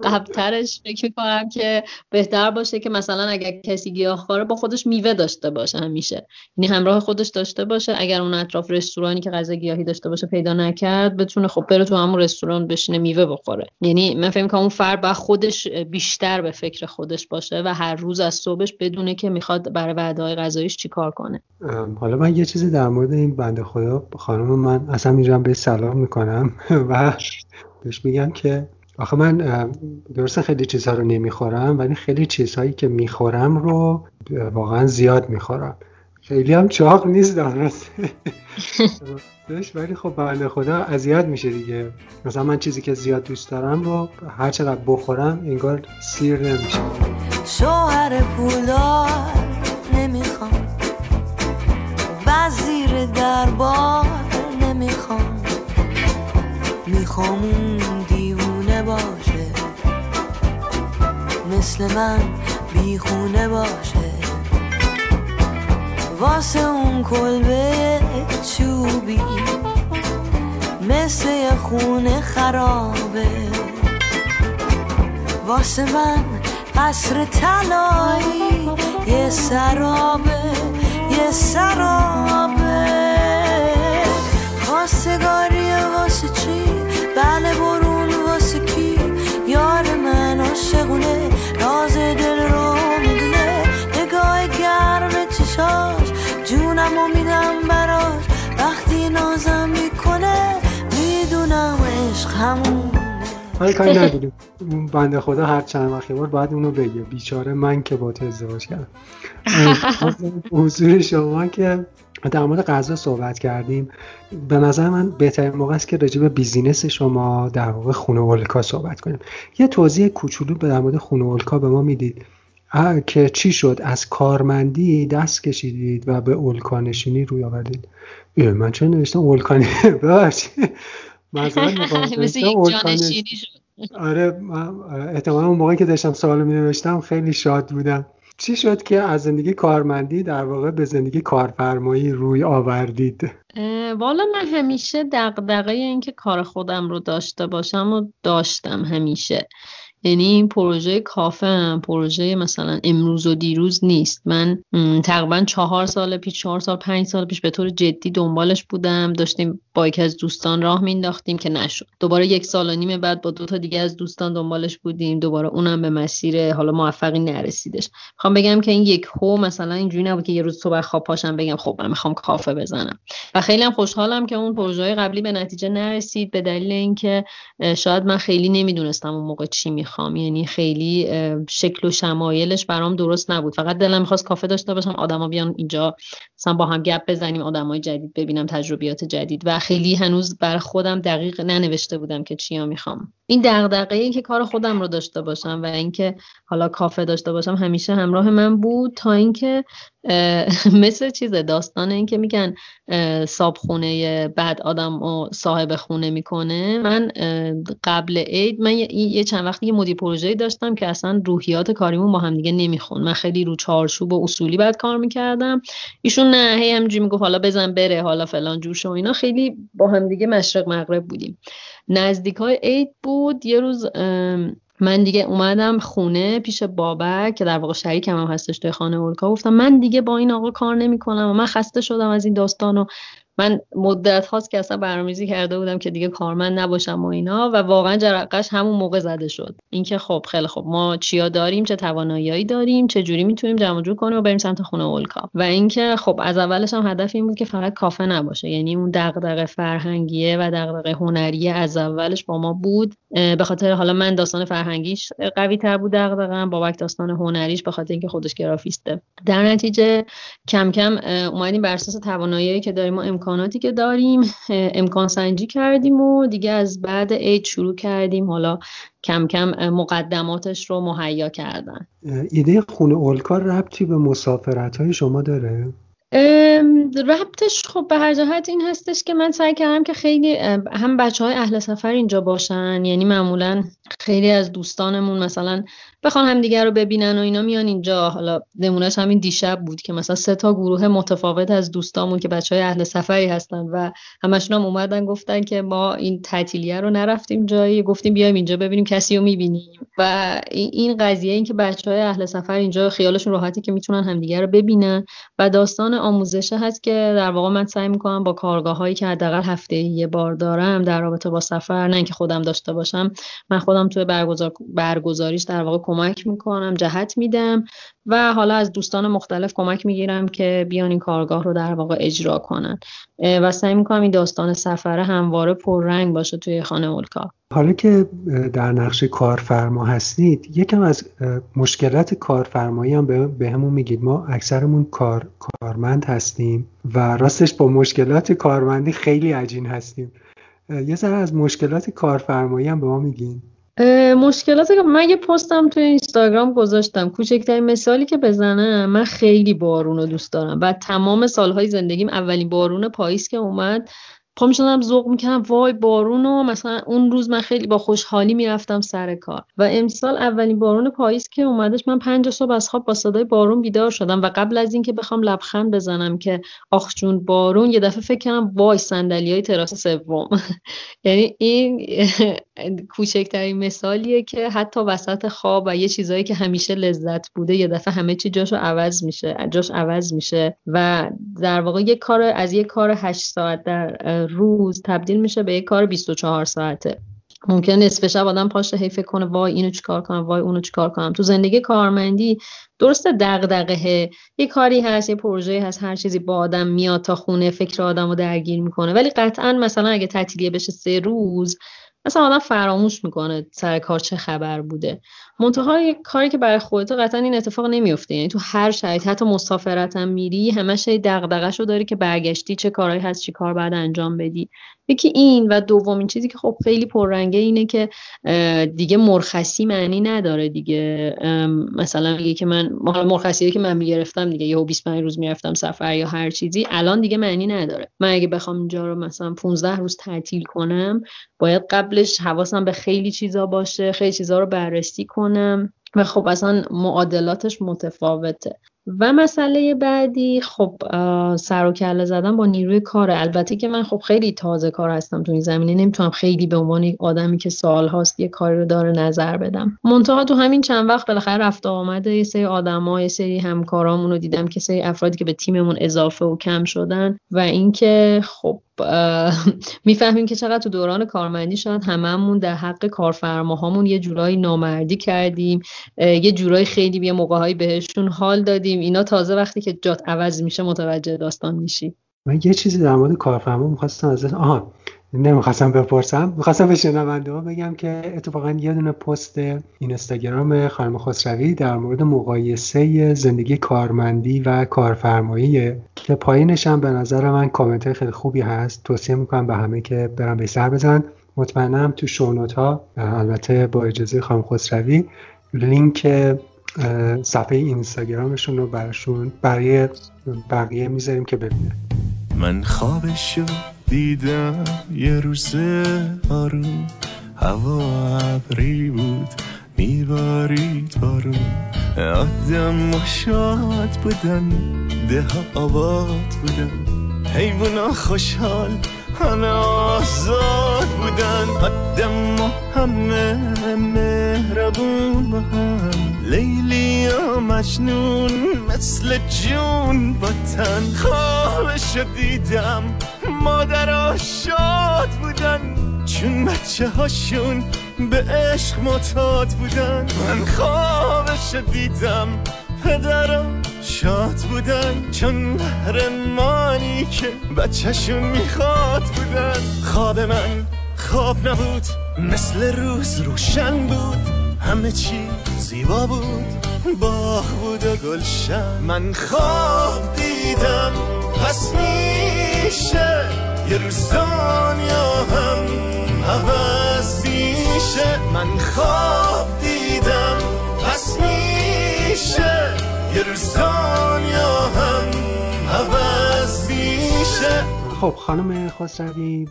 قبلترش فکر می‌کنم که بهتر باشه که مثلا اگر کسی گیاهخواره با خودش میوه داشته باشه همیشه. یعنی همراه خودش داشته باشه. اگر اون اطراف رستورانی که غذا گیاهی داشته باشه پیدا نکرد بتونه خب بره تو همون رستوران بشینه میوه بخوره. یعنی من فکر می‌کنم اون فرد با خودش بیشتر به فکر خودش باشه و هر روز از صبحش بدونه که می‌خواد برای وعده غذاییش چیکار کنه.
حالا من یه چیزی در مورد این بنده خدا خانم من اصلا میرم به سلام می‌کنم [LAUGHS] و بهش میگم که آخه من درسته خیلی چیزها رو نمی‌خورم ولی خیلی چیزهایی که می‌خورم رو واقعا زیاد می‌خورم. خیلی هم چاق نیست درست ولی خب بنده خدا اذیت میشه دیگه. مثلا من چیزی که زیاد دوست دارم رو هر چقدر بخورم انگار سیر نمیشه.
شوهر پولدار نمی‌خوام. وزیر دربار نمی‌خوام. می‌خوام باشه. مثل من بیخونه باشه. واسه اون کلبه چوبی مثل یه خونه خرابه. واسه من قصر تلایی یه سرابه یه سرابه. خواستگاری واسه چی؟ بله برو. عاشقونه راز دل رو می‌دونه. نگاه گرم چشاش جونم و میدم براش. وقتی نازم می‌کنه می‌دونم عشق همون
حالا کاری [LAUGHS] نداریم. بنده خدا هر چند وقت بار باید اونو بگه. بیچاره من که با تو ازدواج کردم. [LAUGHS] حضور شما که در مورد غذا صحبت کردیم. به نظر من بهترین موقع است که راجع به بیزینس شما در واقع خونه اولکا صحبت کنیم. یه توضیح کوچولو به در مورد خونه اولکا به ما می‌دید. که چی شد؟ از کارمندی دست کشیدید و به اولکا نشینی روی آوردید. من چه نوشتم اولکانی [LAUGHS] ببخشید. [LAUGHS] آره احتمالا اون موقعی که داشتم سوال می نوشتم خیلی شاد بودم. چی شد که از زندگی کارمندی در واقع به زندگی کارفرمایی روی آوردید؟
والا من همیشه دقدقه اینکه کار خودم رو داشته باشم و داشتم همیشه. یعنی این پروژه کافه پروژه مثلا امروز و دیروز نیست. من تقریبا چهار سال پیش چهار سال پنج سال پیش به طور جدی دنبالش بودم. داشتیم با یکی از دوستان راه مینداختیم که نشد. دوباره یک سال و نیم بعد با دو تا دیگه از دوستان دنبالش بودیم. دوباره اونم به مسیر حالا موفقی نرسیدش. می‌خوام بگم که این یک هو مثلا اینجوری نبود که یه روز صبح خواب پاشم بگم خب من می‌خوام کافه بزنم. و خیلی هم خوشحالم که اون پروژه قبلی به نتیجه نرسید. به دلیل اینکه شاید من خیلی نمی‌دونستم اون موقع چی بخوام یعنی خیلی شکل و شمایلش برام درست نبود. فقط دلم می‌خواست کافه داشته باشم آدما بیان اینجا مثلا با هم گپ بزنیم آدمای جدید ببینم تجربیات جدید. و خیلی هنوز بر خودم دقیق ننوشته بودم که چیا می‌خوام. این دغدغه ای که کار خودم رو داشته باشم و اینکه حالا کافه داشته باشم همیشه همراه من بود تا اینکه [LAUGHS] مثل چیز داستان این که میگن صاحب خونه بعد آدم و صاحب خونه می‌کنه. من قبل عید من یه چند وقتی یه مدیر پروژه داشتم که اصلا روحیات کاریمون با هم دیگه نمیخون. من خیلی رو چارچوب و اصولی بعد کار می‌کردم. ایشون نه هی همینجوری می‌گفت حالا بزن بره حالا فلان جوش و اینا خیلی با هم دیگه مشرق مغرب بودیم. نزدیک های عید بود. یه روز من دیگه اومدم خونه پیش بابک که در واقع شریکم هم هستش توی خانه اولکا. گفتم من دیگه با این آقا کار نمی‌کنم و من خسته شدم از این داستان و من مدت هاست که اصلا برنامه‌ریزی کرده بودم که دیگه کارمند نباشم و اینا و واقعا جرقش همون موقع زده شد. اینکه خب خیلی خب ما چیا داریم چه توانایی داریم چه جوری می‌تونیم جمع جور کنیم و بریم سمت خونه اولکا. و اینکه خب از اولش هم هدف این بود که فقط کافه نباشه. یعنی اون دغدغه فرهنگیه و دغدغه هنری از اولش با ما بود. به خاطر حالا من داستان فرهنگیش قوی تر بود دغدغه‌ام بابک داستان هنریش به خاطر اینکه خودش گرافیسته. در نتیجه کم کم اومدیم بر اساس توانایی که داریم و امکاناتی که داریم امکان سنجی کردیم و دیگه از بعد عید شروع کردیم. حالا کم کم مقدماتش رو مهیا کردن.
ایده خونه اولکار ربطی به مسافرت های شما داره؟
ربطش خب به هر جهت این هستش که من سعی کردم که خیلی هم بچه های اهل سفر اینجا باشن. یعنی معمولا خیلی از دوستانمون مثلا بخوان همدیگه رو ببینن و اینا میان اینجا. حالا نمونهش همین دیشب بود که مثلا سه تا گروه متفاوت از دوستامون که بچه های اهل سفری هستن و همشون هم اومدن گفتن که ما این تعطیلیه رو نرفتیم جایی. گفتیم بیایم اینجا ببینیم کسی رو می‌بینیم. و این قضیه این که بچه های اهل سفر اینجا خیالشون راحتی که می‌تونن همدیگه رو ببینن. و داستان آموزش هست که در واقع من سعی می‌کنم با کارگاه هایی که حداقل هفته یه بار دارم در رابطه با سفر نه اینکه خودم داشته باشم من خودم توی برگزار برگزاریش در واقع کمک می‌کنم جهت میدم و حالا از دوستان مختلف کمک می‌گیرم که بیان این کارگاه رو در واقع اجرا کنن. و سعی می‌کنم این داستان سفره همواره پررنگ باشه توی خانه اولکا.
حالا که در نقش کارفرما هستید یکم از مشکلات کارفرمایی هم به همون میگید. ما اکثرمون کار کارمند هستیم و راستش با مشکلات کارمندی خیلی عجین هستیم. یه ذره از مشکلات کارفرمایی هم به ما میگین.
مشکلات من یه پستم توی اینستاگرام گذاشتم. کوچکترین مثالی که بزنم من خیلی بارون رو دوست دارم و تمام سالهای زندگیم اولین بارون پاییز که اومد پا می‌شدم ذوق می‌کردم وای بارون و مثلا اون روز من خیلی با خوشحالی می‌رفتم سر کار. و امسال اولین بارون پاییز که اومدش من پنج صبح از خواب با صدای بارون بیدار شدم و قبل از اینکه بخوام لبخند بزنم که آخ جون بارون یه دفعه فکر کردم وای صندلی های تراس سوم. [LAUGHS] یعنی این [LAUGHS] کوچکترین مثالیه که حتی وسط خواب و یه چیزایی که همیشه لذت بوده یه دفعه همه چی جاشو عوض میشه جاش عوض میشه. و در واقع یه کار از یه کار هشت ساعت در روز تبدیل میشه به یک کار 24 ساعته. ممکن نصف شب آدم پاشه هی فکر کنه وای اینو چیکار کنم وای اونو چیکار کنم. تو زندگی کارمندی درسته دغدغه یه کاری هست یه پروژه هست هر چیزی با آدم میاد تا خونه فکر آدم رو درگیر می‌کنه. ولی قطعا مثلا اگه تعطیلیه بشه سه روز مثلا آدم فراموش می‌کنه سر کار چه خبر بوده. منتها کاری که برای خودت قطعا این اتفاق نمیفته یعنی تو هر شرایط حتی مسافرت هم میری همش دغدغه رو داری که برگشتی چه کارهایی هست چی کار بعد انجام بدی. یکی این و دومین چیزی که خب خیلی پررنگه اینه که دیگه مرخصی معنی نداره دیگه. مثلا میگه که من مرخصی که من می‌گرفتم دیگه یهو 25 روز می‌رفتم سفر یا هر چیزی الان دیگه معنی نداره. من اگه بخوام اینجا رو مثلا 15 روز تعطیل کنم باید قبلش حواسم به خیلی چیزا باشه خیلی چیزا رو بررسی کنم. و خب اصلا معادلاتش متفاوته. و مسئله بعدی خب سر و کله زدن با نیروی کار. البته که من خب خیلی تازه کار هستم تو این زمینه نمی‌تونم خیلی به عنوان یک آدمی که سال هاست یه کاری رو داره نظر بدم. منتها تو همین چند وقت بالاخره رفته آمده یه سری آدما یه سری همکارامون رو دیدم که سری افرادی که به تیممون اضافه و کم شدن. و اینکه خب [LAUGHS] می‌فهمیم که چقدر تو دوران کارمندی شاید هممون در حق کارفرماهامون یه جورایی نامردی کردیم یه جورایی خیلی یه موقعهایی بهشون حال دادیم. اینا تازه وقتی که جات عوض میشه متوجه داستان میشی.
من یه چیزی در مورد کارفرما می‌خواستم از آها نمی‌خواستم بپرسم. می‌خواستم به شنونده ها بگم که اتفاقا یه دونه پست اینستاگرام خانم خسروی در مورد مقایسه زندگی کارمندی و کارفرماییه که پایینش هم به نظر من کامنت خیلی خوبی هست. توصیه می‌کنم به همه که برم به سر بزن مطمئنم تو شونوت ها البته با اجازه خانم خسروی لینک صفحه اینستاگرامشون رو براشون برای بقیه می‌ذاریم که ببینه
من خوابشو دیدم یه روز آروم هوا ابری بود میبارید بارون. آدم شاد بودن ده آباد بودن. حیوونا خوشحال همه آزاد بودن. آدم همه مهربون با هم. لیلی و مجنون مثل جون با تن خوابش دیدم. مادر شاد بودن. چون بچه هاشون به عشق معتاد بودن. من خوابش دیدم پدرم شاد بودن. چون قهرمانی که بچهشون می‌خواد بودن. خواب من خواب نبود مثل روز روشن بود. همه چی زیبا بود باغ بود و گلشن. من خواب دیدم پس میشه. یه روز دنیا هم عوض میشه. من خواب دیدم پس میشه. یه روز دنیا هم عوض میشه.
خب خانم خسروی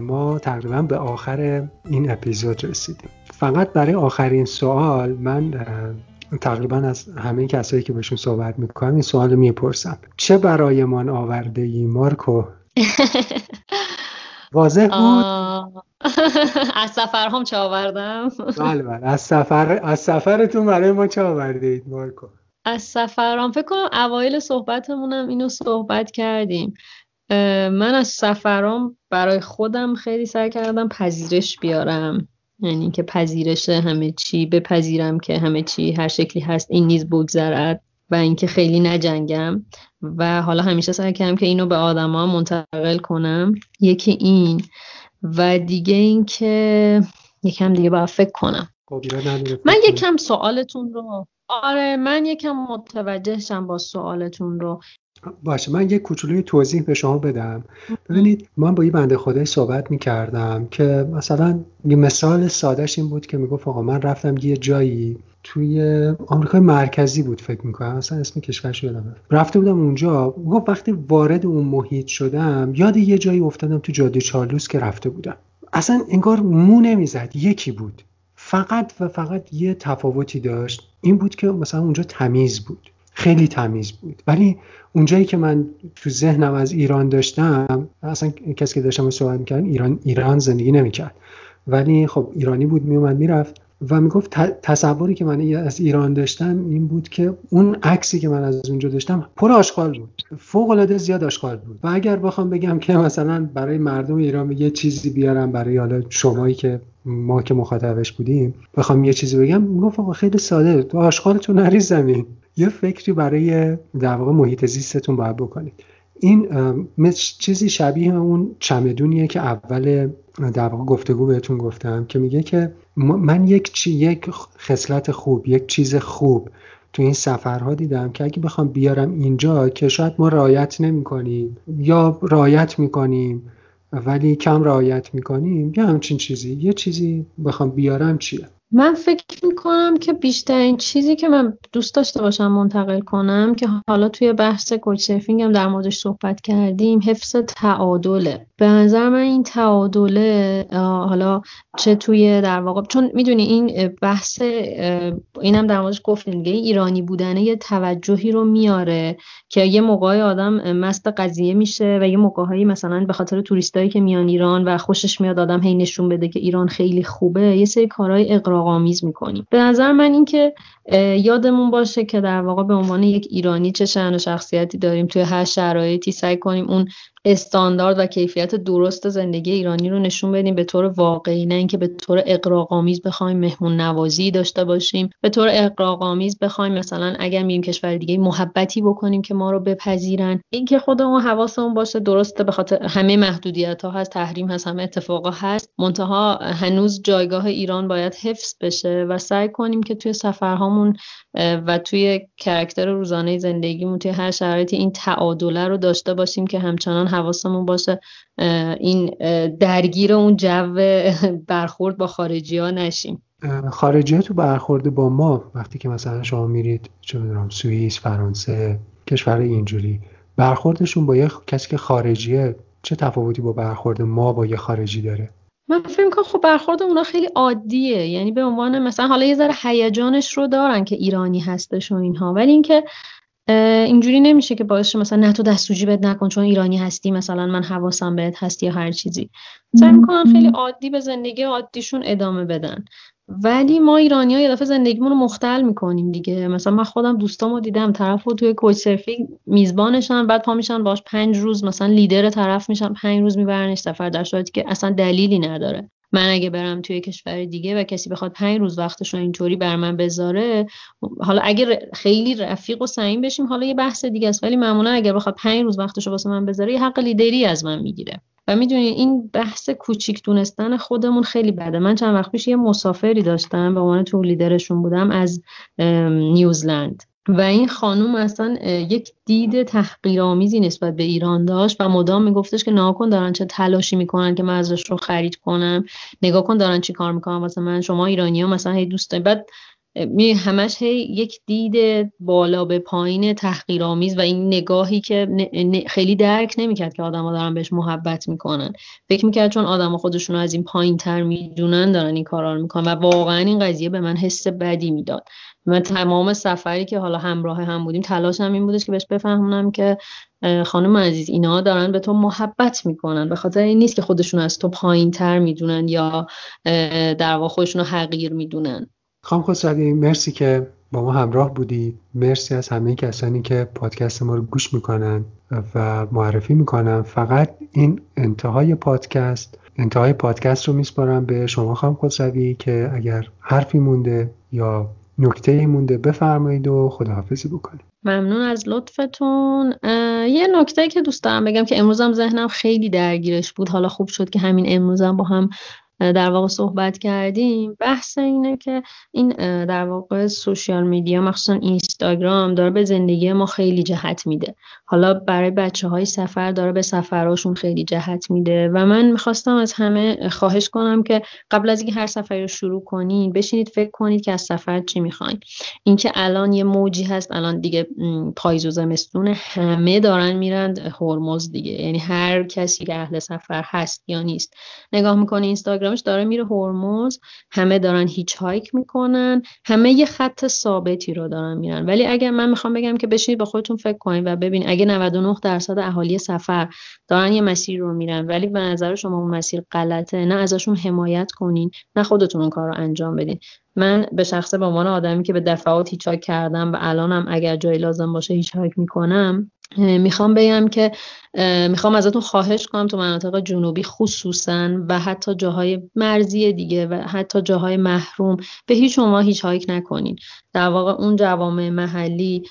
ما تقریبا به آخر این اپیزود رسیدیم. فقط برای آخرین سوال من تقریبا از همه کسایی که بهشون صحبت می‌کنم این سوال رو می‌پرسم. چه برایمان آورده ای مارکو؟ [LAUGHS] واضح بود؟ [LAUGHS]
از سفر هم چه آوردم؟ [LAUGHS]
بله بله. از سفر از سفرتون برای ما چه آورده اید مارکو؟
از سفرام فکر کنم اوایل صحبتمونم اینو صحبت کردیم. من از سفرام برای خودم خیلی سعی کردم پذیرش بیارم. یعنی که پذیرش همه چی بپذیرم که همه چی هر شکلی هست این نیز بگذرد و اینکه خیلی نجنگم. و حالا همیشه سعی کردم که اینو به آدما منتقل کنم. یکی این و دیگه اینکه یکم دیگه باید فکر کنم.
خب،.
من یکم سوالتون رو آره من یکم متوجه شم با سوالتون رو.
باشه من یه کوچولوی توضیح به شما بدم. ببینید من با یه بنده خدای صحبت می‌کردم که مثلا یه مثال سادهش این بود که می‌گفت آقا من رفتم یه جایی توی آمریکای مرکزی بود فکر می‌کنم اصلا اسم کشورش یادم رفته بودم اونجا گفت وقتی وارد اون محیط شدم یاد یه جایی افتادم تو جاده چارلوس که رفته بودم. اصلا انگار مو نمی‌زد یکی بود. فقط و فقط یه تفاوتی داشت. این بود که مثلا اونجا تمیز بود. خیلی تمیز بود. ولی اونجایی که من تو ذهنم از ایران داشتم اصلا کسی که داشتم صحبت می‌کردم ایران ایران زندگی نمی‌کرد. ولی خب ایرانی بود میومد می‌رفت و می‌گفت تصوری که من از ایران داشتم این بود که اون عکسی که من از اونجا داشتم پر آشغال بود. فوق العاده زیاد آشغال بود. و اگر بخوام بگم که مثلا برای مردم ایران یه چیزی بیارم برای حالا شمایی که ما که مخاطبش بودیم بخوام یه چیزی بگم می‌گفت خیلی ساده تو آشغالتون نریز زمین یه فکری برای در واقع محیط زیستتون باید بکنید. این چیزی شبیه اون چمدونیه که اول در واقع گفتگو بهتون گفتم که میگه که من یک چی یک خصلت خوب یک چیز خوب تو این سفرها دیدم که اگه بخوام بیارم اینجا که شاید ما رعایت نمی کنیم یا رعایت می‌کنیم ولی کم رعایت می‌کنیم یا همچین چیزی. یه چیزی بخوام بیارم چیه؟
من فکر می‌کنم که بیشترین چیزی که من دوست داشته باشم منتقل کنم که حالا توی بحث کوچرفینگ هم در موردش صحبت کردیم حفظ تعادله. به نظر من این تعادله حالا چه توی در واقع چون می‌دونی این بحث اینم در موردش گفتیم دیگه ایرانی بودنه یه توجهی رو میاره که یه موقعی آدم مست قضیه میشه و یه موقعهایی مثلا به خاطر توریستایی که میان ایران و خوشش میاد آدم هی نشون بده که ایران خیلی خوبه یه سری کارهای اقراق‌آمیز می‌کنیم. به نظر من این که یادمون باشه که در واقع به عنوان یک ایرانی چه شأن و شخصیتی داریم توی هر شرایطی سعی کنیم اون استاندارد و کیفیت درست زندگی ایرانی رو نشون بدیم. به طور واقعی نه اینکه به طور اقراق‌آمیز بخوایم مهمون نوازی داشته باشیم. به طور اقراق‌آمیز بخوایم مثلا اگر میریم کشور دیگه محبتی بکنیم که ما رو بپذیرن. اینکه خودمون حواسمون باشه درسته به خاطر همه محدودیت ها هست تحریم هست همه اتفاقا هست. منتها هنوز جایگاه ایران باید حفظ بشه و سعی کنیم که توی سفرهامون و توی کرکتر روزانه زندگیمون توی هر شرایطی این تعادله رو داشته باشیم که همچنان حواسمون باشه این درگیر اون جو [LAUGHS] برخورد با خارجی ها نشیم.
خارجی ها تو برخورد با ما وقتی که مثلا شما میرید چه می‌دونم سوئیس فرانسه کشور اینجوری برخوردشون با یه کسی که خارجیه چه تفاوتی با برخورد ما با یه خارجی داره؟
من فکر کنم خب برخورد اونا خیلی عادیه. یعنی به عنوان مثلا حالا یه ذره هیجانش رو دارن که ایرانی هستش و اینها. ولی اینکه اینجوری نمیشه که باعث مثلا نه تو دستوجی بد نکن چون ایرانی هستی مثلا من حواسم بهت هستی یا هر چیزی. سعی می‌کنن خیلی عادی به زندگی عادیشون ادامه بدن. ولی ما ایرانی ها یه دفعه زندگیمون رو مختل می‌کنیم دیگه. مثلا من خودم دوستامو دیدم طرف رو توی کوچ سرفینگ میزبانشن بعد پا میشن باش پنج روز مثلا لیدر طرف میشن پنج روز میبرنش سفر در صورتی که اصلا دلیلی نداره. من اگه برم توی کشور دیگه و کسی بخواد پنج روز وقتش رو اینطوری بر من بذاره حالا اگر خیلی رفیق و صمیم بشیم حالا یه بحث دیگه است. ولی معمولا اگر بخواد پنج روز وقتش رو واسه من بذاره یه حق لیدری از من می‌گیره. و می‌دونی این بحث کوچیک دونستن خودمون خیلی بده. من چند وقت پیش یه مسافری داشتم به عنوان تو لیدرشون بودم از نیوزلند. و این خانوم اصلا یک دید تحقیرآمیزی نسبت به ایران داشت و مدام میگفتش که نگاه کن دارن چه تلاشی می‌کنن که من ازش رو خرید کنم نگاه کن دارن چی کار می‌کنن. واسه من شما ایرانی ها مثلا هی دوست بعد می همش یک دید بالا به پایین تحقیرآمیز و این نگاهی که خیلی درک نمی‌کرد که آدما دارن بهش محبت می‌کنن. فکر می‌کرد چون آدما خودشون رو از این پایین تر می‌دونن دارن این کارا رو می‌کنن و واقعا این قضیه به من حس بدی می‌داد. من تمام سفری که حالا همراه هم بودیم تلاشم این بودش که بهش بفهمونم که خانم عزیز اینا دارن به تو محبت می‌کنن. به خاطر این نیست که خودشون از تو پایین تر می‌دونن یا در واقع خودشون رو حقیر می‌دونن.
خانم خسروی مرسی که با ما همراه بودید مرسی از همه کسانی که پادکست ما رو گوش می‌کنن و معرفی می‌کنن. فقط این انتهای پادکست انتهای پادکست رو میسپارم به شما خانم خسروی که اگر حرفی مونده یا نکته مونده بفرمایید و خداحافظی بکنید
ممنون از لطفتون. یه نکته که دوست دارم بگم که امروزم ذهنم خیلی درگیرش بود. حالا خوب شد که همین امروزم با هم در واقع صحبت کردیم. بحث اینه که این در واقع سوشیال میدیا مخصوصا اینستاگرام داره به زندگی ما خیلی جهت میده. حالا برای بچه های سفر داره به سفرهاشون خیلی جهت میده و من می‌خواستم از همه خواهش کنم که قبل از اینکه هر سفری رو شروع کنین بشینید فکر کنید که از سفر چی می‌خواین. اینکه الان یه موجی هست الان دیگه پاییز و زمستون همه دارن میرند هرمز دیگه. یعنی هر کسی که اهل سفر هست یا نیست. نگاه می‌کنه اینستاگرامش داره میره هرمز همه دارن hitchhike می‌کنن همه یه خط ثابتی رو دارن میرن. ولی اگر من می‌خوام بگم که بشینید با خودتون فکر کنید و ببین اگه 99 درصد اهالی سفر دارن یه مسیر رو میرن ولی به نظر شما اون مسیر غلطه؟ نه ازشون حمایت کنین نه خودتون اون کار رو انجام بدین. من به شخصه به عنوان آدمی که به دفعات hitch کردم و الانم اگر جایی لازم باشه hitchhike می‌کنم می‌خوام بگم که می‌خوام ازتون خواهش کنم تو مناطق جنوبی خصوصا و حتی جاهای مرزی دیگه و حتی جاهای محروم به هیچ شما hitchhike نکنین. در واقع اون جوامع محلی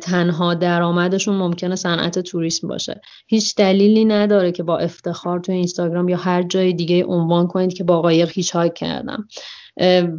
تنها درآمدشون ممکنه صنعت توریسم باشه. هیچ دلیلی نداره که با افتخار تو اینستاگرام یا هر جای دیگه عنوان کنید که با قایق hitchhike کردم.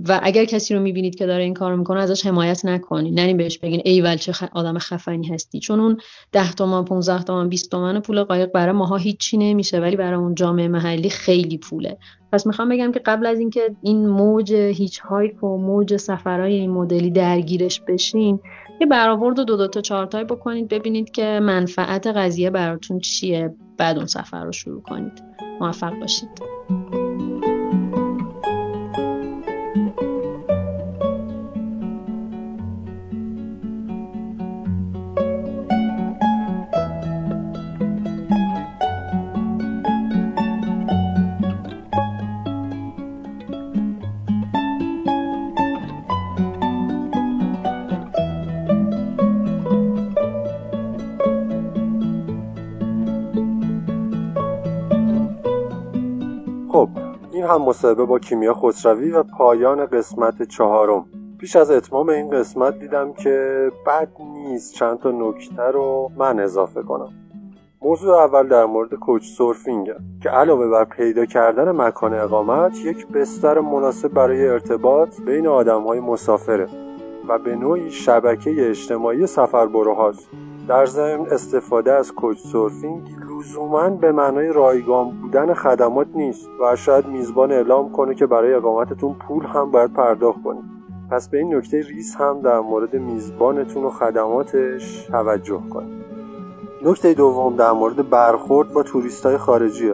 و اگر کسی رو می‌بینید که داره این کار می‌کنه ازش حمایت نکنید نریم بهش بگین ای چه آدم خفنی هستی. چون اون 10 تومن 15 تومن 20 تومن پول قایق برای ماها هیچی نمیشه ولی برای اون جامعه محلی خیلی پوله. پس می‌خوام بگم که قبل از اینکه این موج هیچ هایک و موج سفرهای این مدلی درگیرش بشین یه برآورد و دو دو تا چهار تای بکنید ببینید که منفعت قضیه براتون چیه بعد اون سفر رو شروع کنید. موفق باشید.
هم مصاحبه با کیمیا خسروی و پایان قسمت چهارم. پیش از اتمام این قسمت دیدم که بد نیست چند تا نکته رو من اضافه کنم. موضوع اول در مورد کوچ سورفینگه که علاوه بر پیدا کردن مکان اقامت یک بستر مناسب برای ارتباط بین آدم های مسافره و به نوعی شبکه اجتماعی سفربروهاست در ضمن استفاده از کوچ سورفینگ لزوما به معنای رایگان بودن خدمات نیست و شاید میزبان اعلام کنه که برای اقامتتون پول هم باید پرداخت کنید. پس به این نکته ریز هم در مورد میزبانتون و خدماتش توجه کنید. نکته دوم در مورد برخورد با توریستای خارجیه.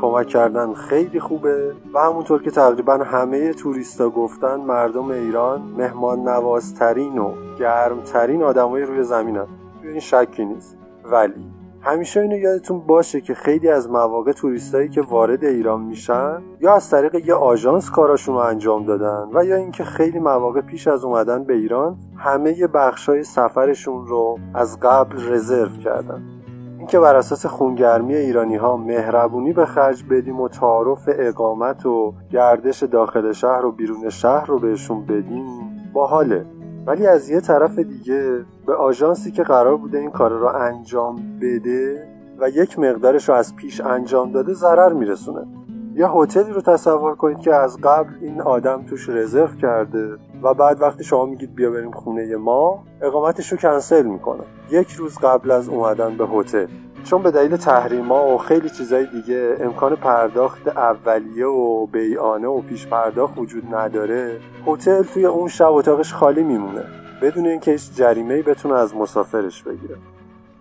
کمک کردن خیلی خوبه و همونطور که تقریبا همه توریستا گفتن مردم ایران مهمان نوازترین و گرمترین آدمای روی زمینن. این شکی نیست. ولی همیشه اینو یادتون باشه که خیلی از مواقع توریستایی که وارد ایران میشن یا از طریق یه آژانس کاراشون رو انجام دادن و یا اینکه خیلی مواقع پیش از اومدن به ایران همه بخشای سفرشون رو از قبل رزرو کردن. اینکه بر اساس خونگرمی ایرانی ها مهربونی به خرج بدیم و تعارف اقامت و گردش داخل شهر و بیرون شهر رو بهشون بدیم باحاله. ولی از یه طرف دیگه به آژانسی که قرار بوده این کار رو انجام بده و یک مقدارش رو از پیش انجام داده ضرر میرسونه. یا هتلی رو تصور کنید که از قبل این آدم توش رزرو کرده و بعد وقتی شما میگید بیا بریم خونه ما اقامتش رو کنسل می‌کنه. یک روز قبل از اومدن به هتل. چون به دلیل تحریما و خیلی چیزای دیگه امکان پرداخت اولیه و بیانه و پیش پرداخت وجود نداره هتل توی اون شب اتاقش خالی میمونه. بدون اینکه هیچ جریمه بتونه از مسافرش بگیره.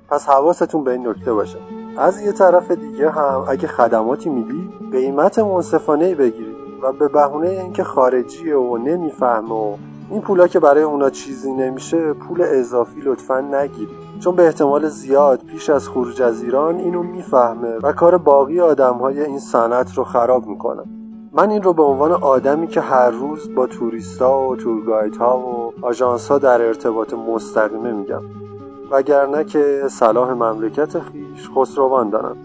پس حواستون به این نکته باشه. از یه طرف دیگه هم اگه خدماتی میدی قیمت منصفانه بگیرید و به بهونه اینکه خارجیه و نمی‌فهمه و این پولا که برای اونا چیزی نمیشه پول اضافی لطفا نگیرید چون به احتمال زیاد پیش از خروج از ایران اینو می‌فهمه و کار باقی آدم های این صنعت رو خراب می‌کنه. من این رو به عنوان آدمی که هر روز با توریستا و ها و آژانس ها در ارتباط مستقیمه میگم. وگرنه که صلاح مملکت خیش خسروان دارم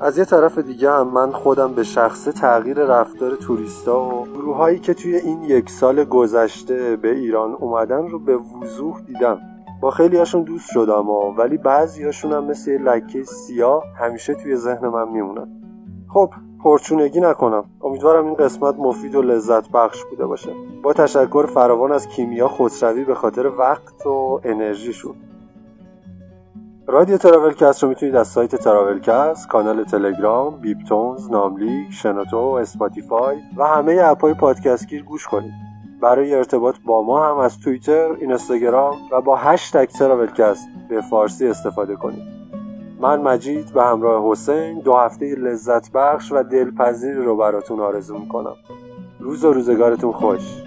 از یه طرف دیگه هم من خودم به شخصه تغییر رفتار توریستا و گروههایی که توی این یک سال گذشته به ایران اومدن رو به وضوح دیدم. با خیلی هاشون دوست شدم و ولی بعضی هاشون هم مثل لکه سیاه همیشه توی ذهن من میمونن. خب پرچونگی نکنم. امیدوارم این قسمت مفید و لذت بخش بوده باشه. با تشکر فراوان از کیمیا خسروی به خاطر وقت و انرژیشون رادیو تراولکست رو می‌تونید از سایت تراولکست، کانال تلگرام، بیپ‌تونز، ناملیک، شنوتو، اسپاتیفای و همه اپهای پادکستگیر گوش کنید. برای ارتباط با ما هم از توییتر، اینستاگرام و با هشتگ تراولکست به فارسی استفاده کنید. من مجید به همراه حسین دو هفته لذت بخش و دلپذیر رو براتون آرزو می‌کنم. روز و روزگارتون خوش.